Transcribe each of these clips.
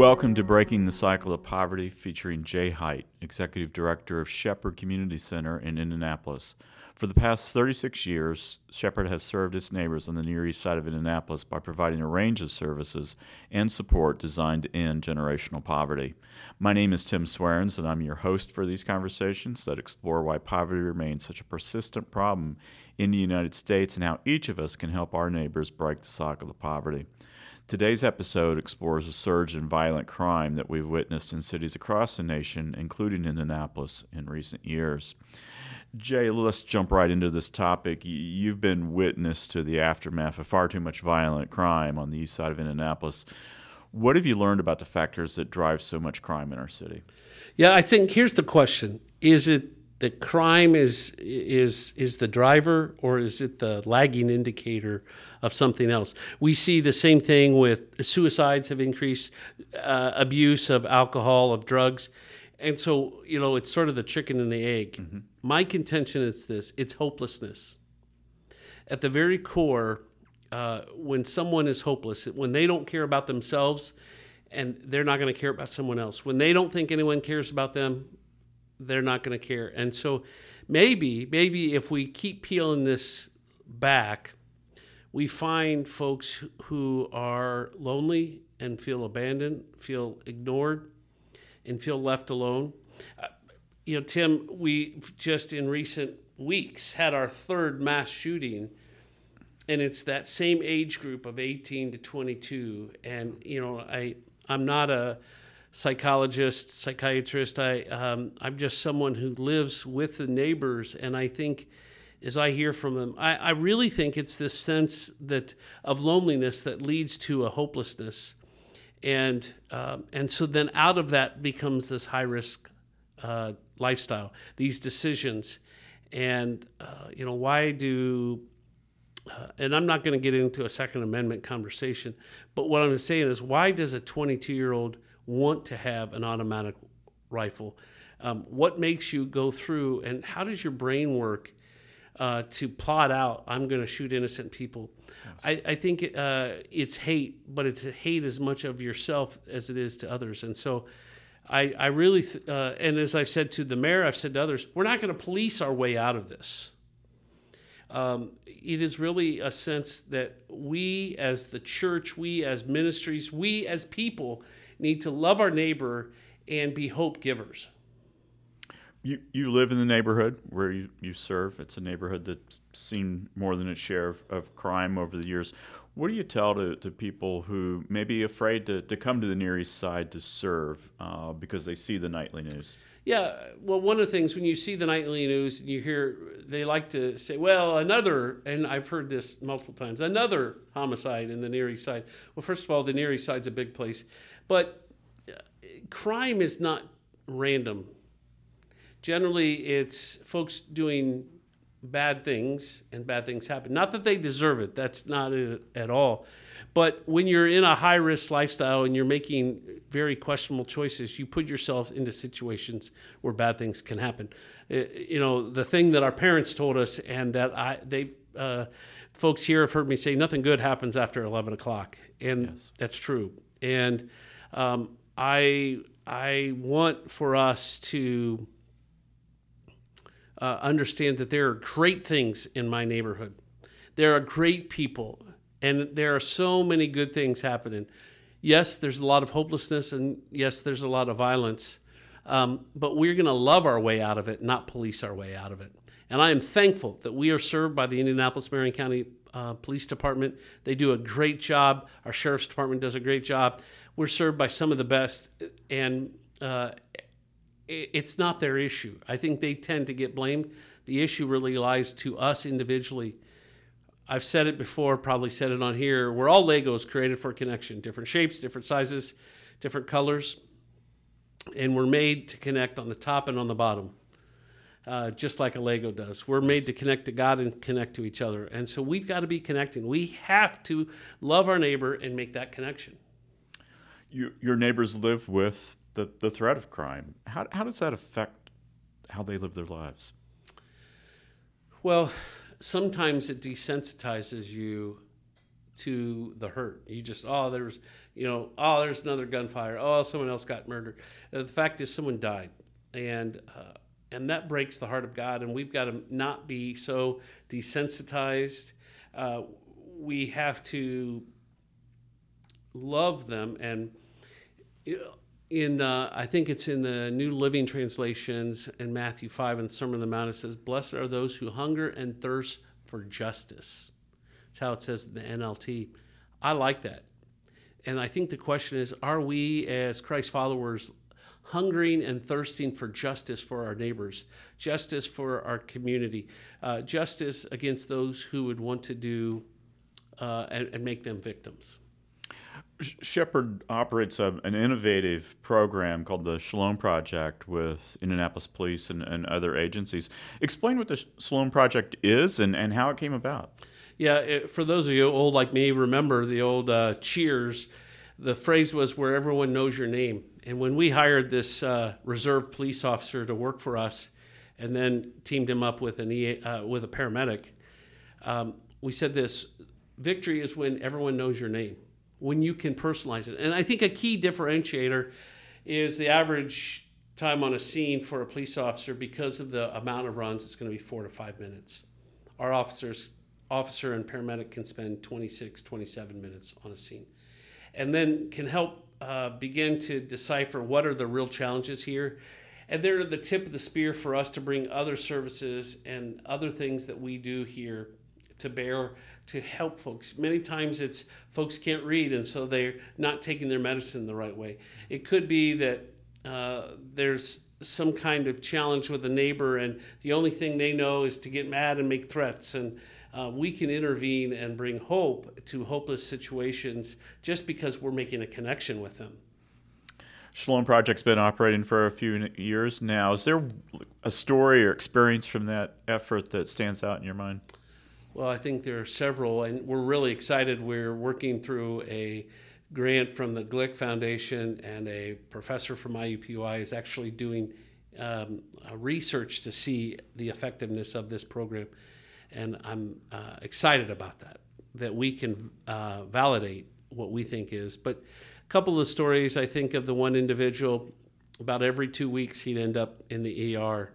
Welcome to Breaking the Cycle of Poverty, featuring Jay Height, Executive Director of Shepherd Community Center in Indianapolis. For the past 36 years, Shepherd has served its neighbors on the Near East Side of Indianapolis by providing a range of services and support designed to end generational poverty. My name is Tim Swarens, and I'm your host for these conversations that explore why poverty remains such a persistent problem in the United States and how each of us can help our neighbors break the cycle of poverty. Today's episode explores a surge in violent crime that we've witnessed in cities across the nation, including Indianapolis, in recent years. Jay, let's jump right into this topic. You've been witness to the aftermath of far too much violent crime on the east side of Indianapolis. What have you learned about the factors that drive so much crime in our city? Yeah, I think here's the question: Is it the crime is is is the driver, or is it the lagging indicator of something else? We see the same thing with suicides have increased, uh, abuse of alcohol, of drugs and so, you know, it's sort of the chicken and the egg. Mm-hmm. My contention is this it's hopelessness. At the very core, uh, when someone is hopeless, when they don't care about themselves and they're not going to care about someone else, when they don't think anyone cares about them, they're not going to care. And so, maybe, maybe if we keep peeling this back, we find folks who are lonely and feel abandoned, feel ignored, and feel left alone. Uh, you know, Tim, we just in recent weeks had our third mass shooting, and it's that same age group of 18 to 22. And you know, I I'm not a psychologist, psychiatrist. I um, I'm just someone who lives with the neighbors, and I think as I hear from them, I, I really think it's this sense that of loneliness that leads to a hopelessness and um, and so then out of that becomes this high risk uh, lifestyle, these decisions, and uh, you know why do uh, and I'm not going to get into a Second Amendment conversation, but what I'm saying is why does a 22 year old want to have an automatic rifle? Um, what makes you go through, and how does your brain work uh, to plot out, I'm going to shoot innocent people. Yes. I, I, think uh, it's hate, but it's hate as much of yourself as it is to others. And so I, I really, th- uh, and as I've said to the mayor, I've said to others, we're not going to police our way out of this. Um, it is really a sense that we as the church, we as ministries, we as people need to love our neighbor and be hope givers. You, you live in the neighborhood where you, you serve. It's a neighborhood that's seen more than its share of, of crime over the years. What do you tell to, to people who may be afraid to, to come to the Near East Side to serve uh, because they see the nightly news? Yeah, well, one of the things when you see the nightly news and you hear, they like to say, well, another, and I've heard this multiple times, another homicide in the Near East Side. Well, first of all, the Near East Side's a big place, but uh, crime is not random generally it's folks doing bad things and bad things happen. Not that they deserve it, that's not it at all. But when you're in a high risk lifestyle and you're making very questionable choices, you put yourself into situations where bad things can happen. Uh, you know, the thing that our parents told us, and that I, they've, uh, folks here have heard me say, nothing good happens after 11 o'clock. And yes. that's true. And um, I, I want for us to, uh, understand that there are great things in my neighborhood. There are great people, and there are so many good things happening. Yes, there's a lot of hopelessness, and yes, there's a lot of violence, um, but we're going to love our way out of it, not police our way out of it. And I am thankful that we are served by the Indianapolis Marion County uh, Police Department. They do a great job. Our Sheriff's Department does a great job. We're served by some of the best, and uh, it's not their issue. I think they tend to get blamed. The issue really lies to us individually. I've said it before, probably said it on here. We're all Legos created for connection, different shapes, different sizes, different colors, and we're made to connect on the top and on the bottom, uh, just like a Lego does. We're made to connect to God and connect to each other. And so we've got to be connecting. We have to love our neighbor and make that connection. You, your neighbors live with the, the threat of crime. How, how does that affect how they live their lives? Well, sometimes it desensitizes you to the hurt. You just, oh, there's, you know, oh, there's another gunfire. Oh, someone else got murdered. Uh, the fact is, someone died, and uh, and that breaks the heart of God. And we've got to not be so desensitized. Uh, we have to love them and in uh, I think it's in the New Living Translations in Matthew 5 in the Sermon on the Mount, it says, Blessed are those who hunger and thirst for justice. That's how it says in the NLT. I like that. And I think the question is are we, as Christ followers, hungering and thirsting for justice for our neighbors, justice for our community, uh, justice against those who would want to do uh, and, and make them victims? Shepherd operates a, an innovative program called the Shalom Project with Indianapolis Police and, and, other agencies. Explain what the Shalom Project is and, and how it came about. Yeah, it, for those of you old like me, remember the old uh, Cheers. The phrase was where everyone knows your name. And when we hired this uh, reserve police officer to work for us, and then teamed him up with an e, uh, with a paramedic, um, we said this: victory is when everyone knows your name when you can personalize it. And I think a key differentiator is the average time on a scene for a police officer because of the amount of runs it's going to be 4 to 5 minutes. Our officers officer and paramedic can spend 26 27 minutes on a scene and then can help uh, begin to decipher what are the real challenges here and they're the tip of the spear for us to bring other services and other things that we do here to bear to help folks. Many times it's folks can't read, and so they're not taking their medicine the right way. It could be that uh, there's some kind of challenge with a neighbor, and the only thing they know is to get mad and make threats. And uh, we can intervene and bring hope to hopeless situations just because we're making a connection with them. Shalom Project's been operating for a few years now. Is there a story or experience from that effort that stands out in your mind? Well, I think there are several, and we're really excited. We're working through a grant from the Glick Foundation, and a professor from IUPUI is actually doing um, research to see the effectiveness of this program. And I'm uh, excited about that, that we can uh, validate what we think is. But a couple of stories I think of the one individual, about every two weeks, he'd end up in the ER.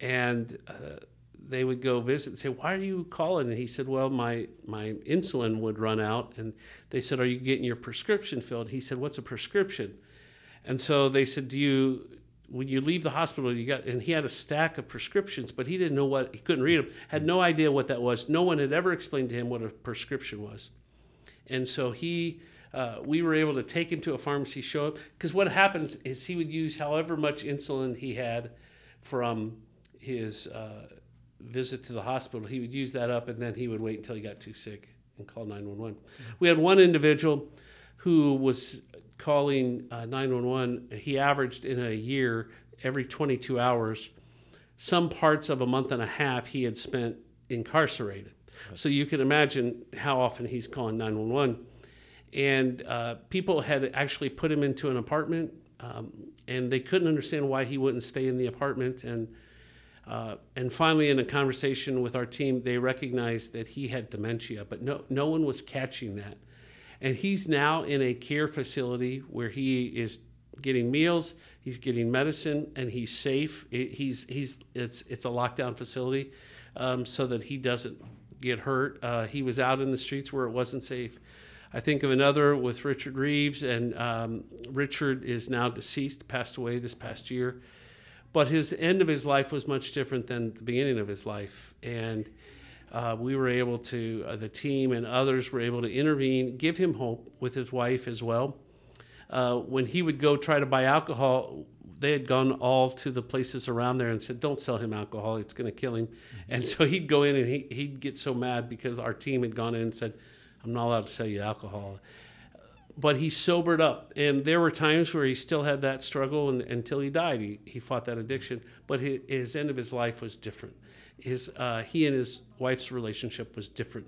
And uh, they would go visit and say, "Why are you calling?" And he said, "Well, my my insulin would run out." And they said, "Are you getting your prescription filled?" He said, "What's a prescription?" And so they said, "Do you when you leave the hospital, you got?" And he had a stack of prescriptions, but he didn't know what he couldn't read them. Had no idea what that was. No one had ever explained to him what a prescription was, and so he. Uh, we were able to take him to a pharmacy, show up because what happens is he would use however much insulin he had from his uh, visit to the hospital, he would use that up and then he would wait until he got too sick and call 911. We had one individual who was calling uh, 911. He averaged in a year, every 22 hours, some parts of a month and a half he had spent incarcerated. So you can imagine how often he's calling 911. And uh, people had actually put him into an apartment, um, and they couldn't understand why he wouldn't stay in the apartment. And uh, and finally, in a conversation with our team, they recognized that he had dementia, but no, no one was catching that. And he's now in a care facility where he is getting meals, he's getting medicine, and he's safe. He's, he's, it's, it's a lockdown facility um, so that he doesn't get hurt. Uh, he was out in the streets where it wasn't safe. I think of another with Richard Reeves, and um, Richard is now deceased, passed away this past year. But his end of his life was much different than the beginning of his life. And uh, we were able to, uh, the team and others were able to intervene, give him hope with his wife as well. Uh, when he would go try to buy alcohol, they had gone all to the places around there and said, "Don't sell him alcohol; it's going to kill him." And so he'd go in and he, he'd get so mad because our team had gone in and said, "I'm not allowed to sell you alcohol." but he sobered up. And there were times where he still had that struggle and, until he died. He, he fought that addiction, but his, his end of his life was different. His, uh, he and his wife's relationship was different.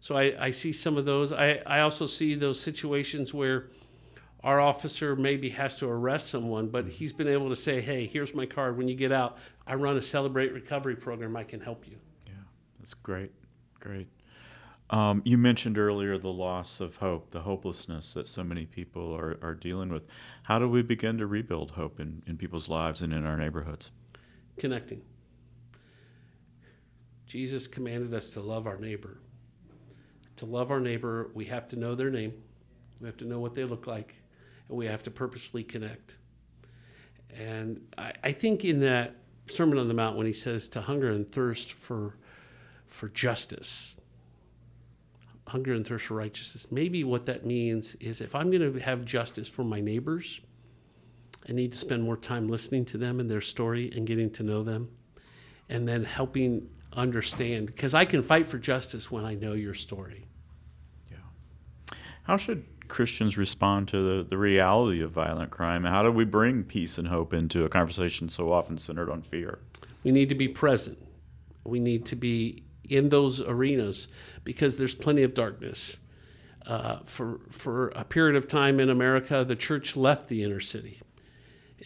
So I, I see some of those. I, I also see those situations where our officer maybe has to arrest someone, but he's been able to say, hey, here's my card. When you get out, I run a Celebrate Recovery program. I can help you. Yeah, that's great. Great. Um, you mentioned earlier the loss of hope, the hopelessness that so many people are, are dealing with. How do we begin to rebuild hope in, in people's lives and in our neighborhoods? Connecting. Jesus commanded us to love our neighbor. To love our neighbor, we have to know their name, we have to know what they look like, and we have to purposely connect. And I, I think in that Sermon on the Mount, when he says to hunger and thirst for, for justice, hunger and thirst for righteousness, maybe what that means is if I'm going to have justice for my neighbors, I need to spend more time listening to them and their story and getting to know them, and then helping understand. Because I can fight for justice when I know your story. Yeah. How should Christians respond to the, the reality of violent crime? How do we bring peace and hope into a conversation so often centered on fear? We need to be present. We need to be in those arenas because there's plenty of darkness. Uh, for, for a period of time in America, the church left the inner city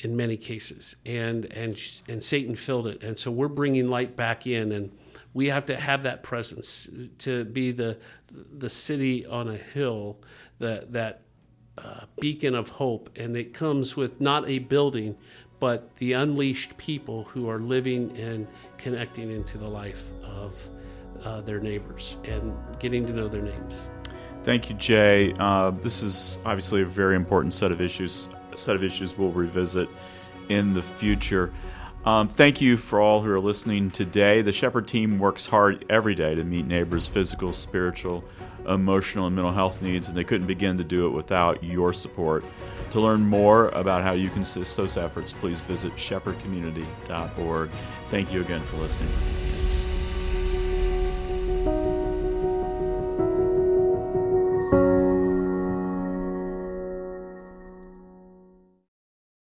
in many cases, and, and, and Satan filled it. And so we're bringing light back in, and we have to have that presence to be the, the city on a hill that that uh, beacon of hope, and it comes with not a building, but the unleashed people who are living and connecting into the life of uh, their neighbors and getting to know their names. Thank you, Jay. Uh, this is obviously a very important set of issues. Set of issues we'll revisit in the future. Um, thank you for all who are listening today. The Shepherd team works hard every day to meet neighbors' physical, spiritual, emotional, and mental health needs, and they couldn't begin to do it without your support. To learn more about how you can assist those efforts, please visit shepherdcommunity.org. Thank you again for listening.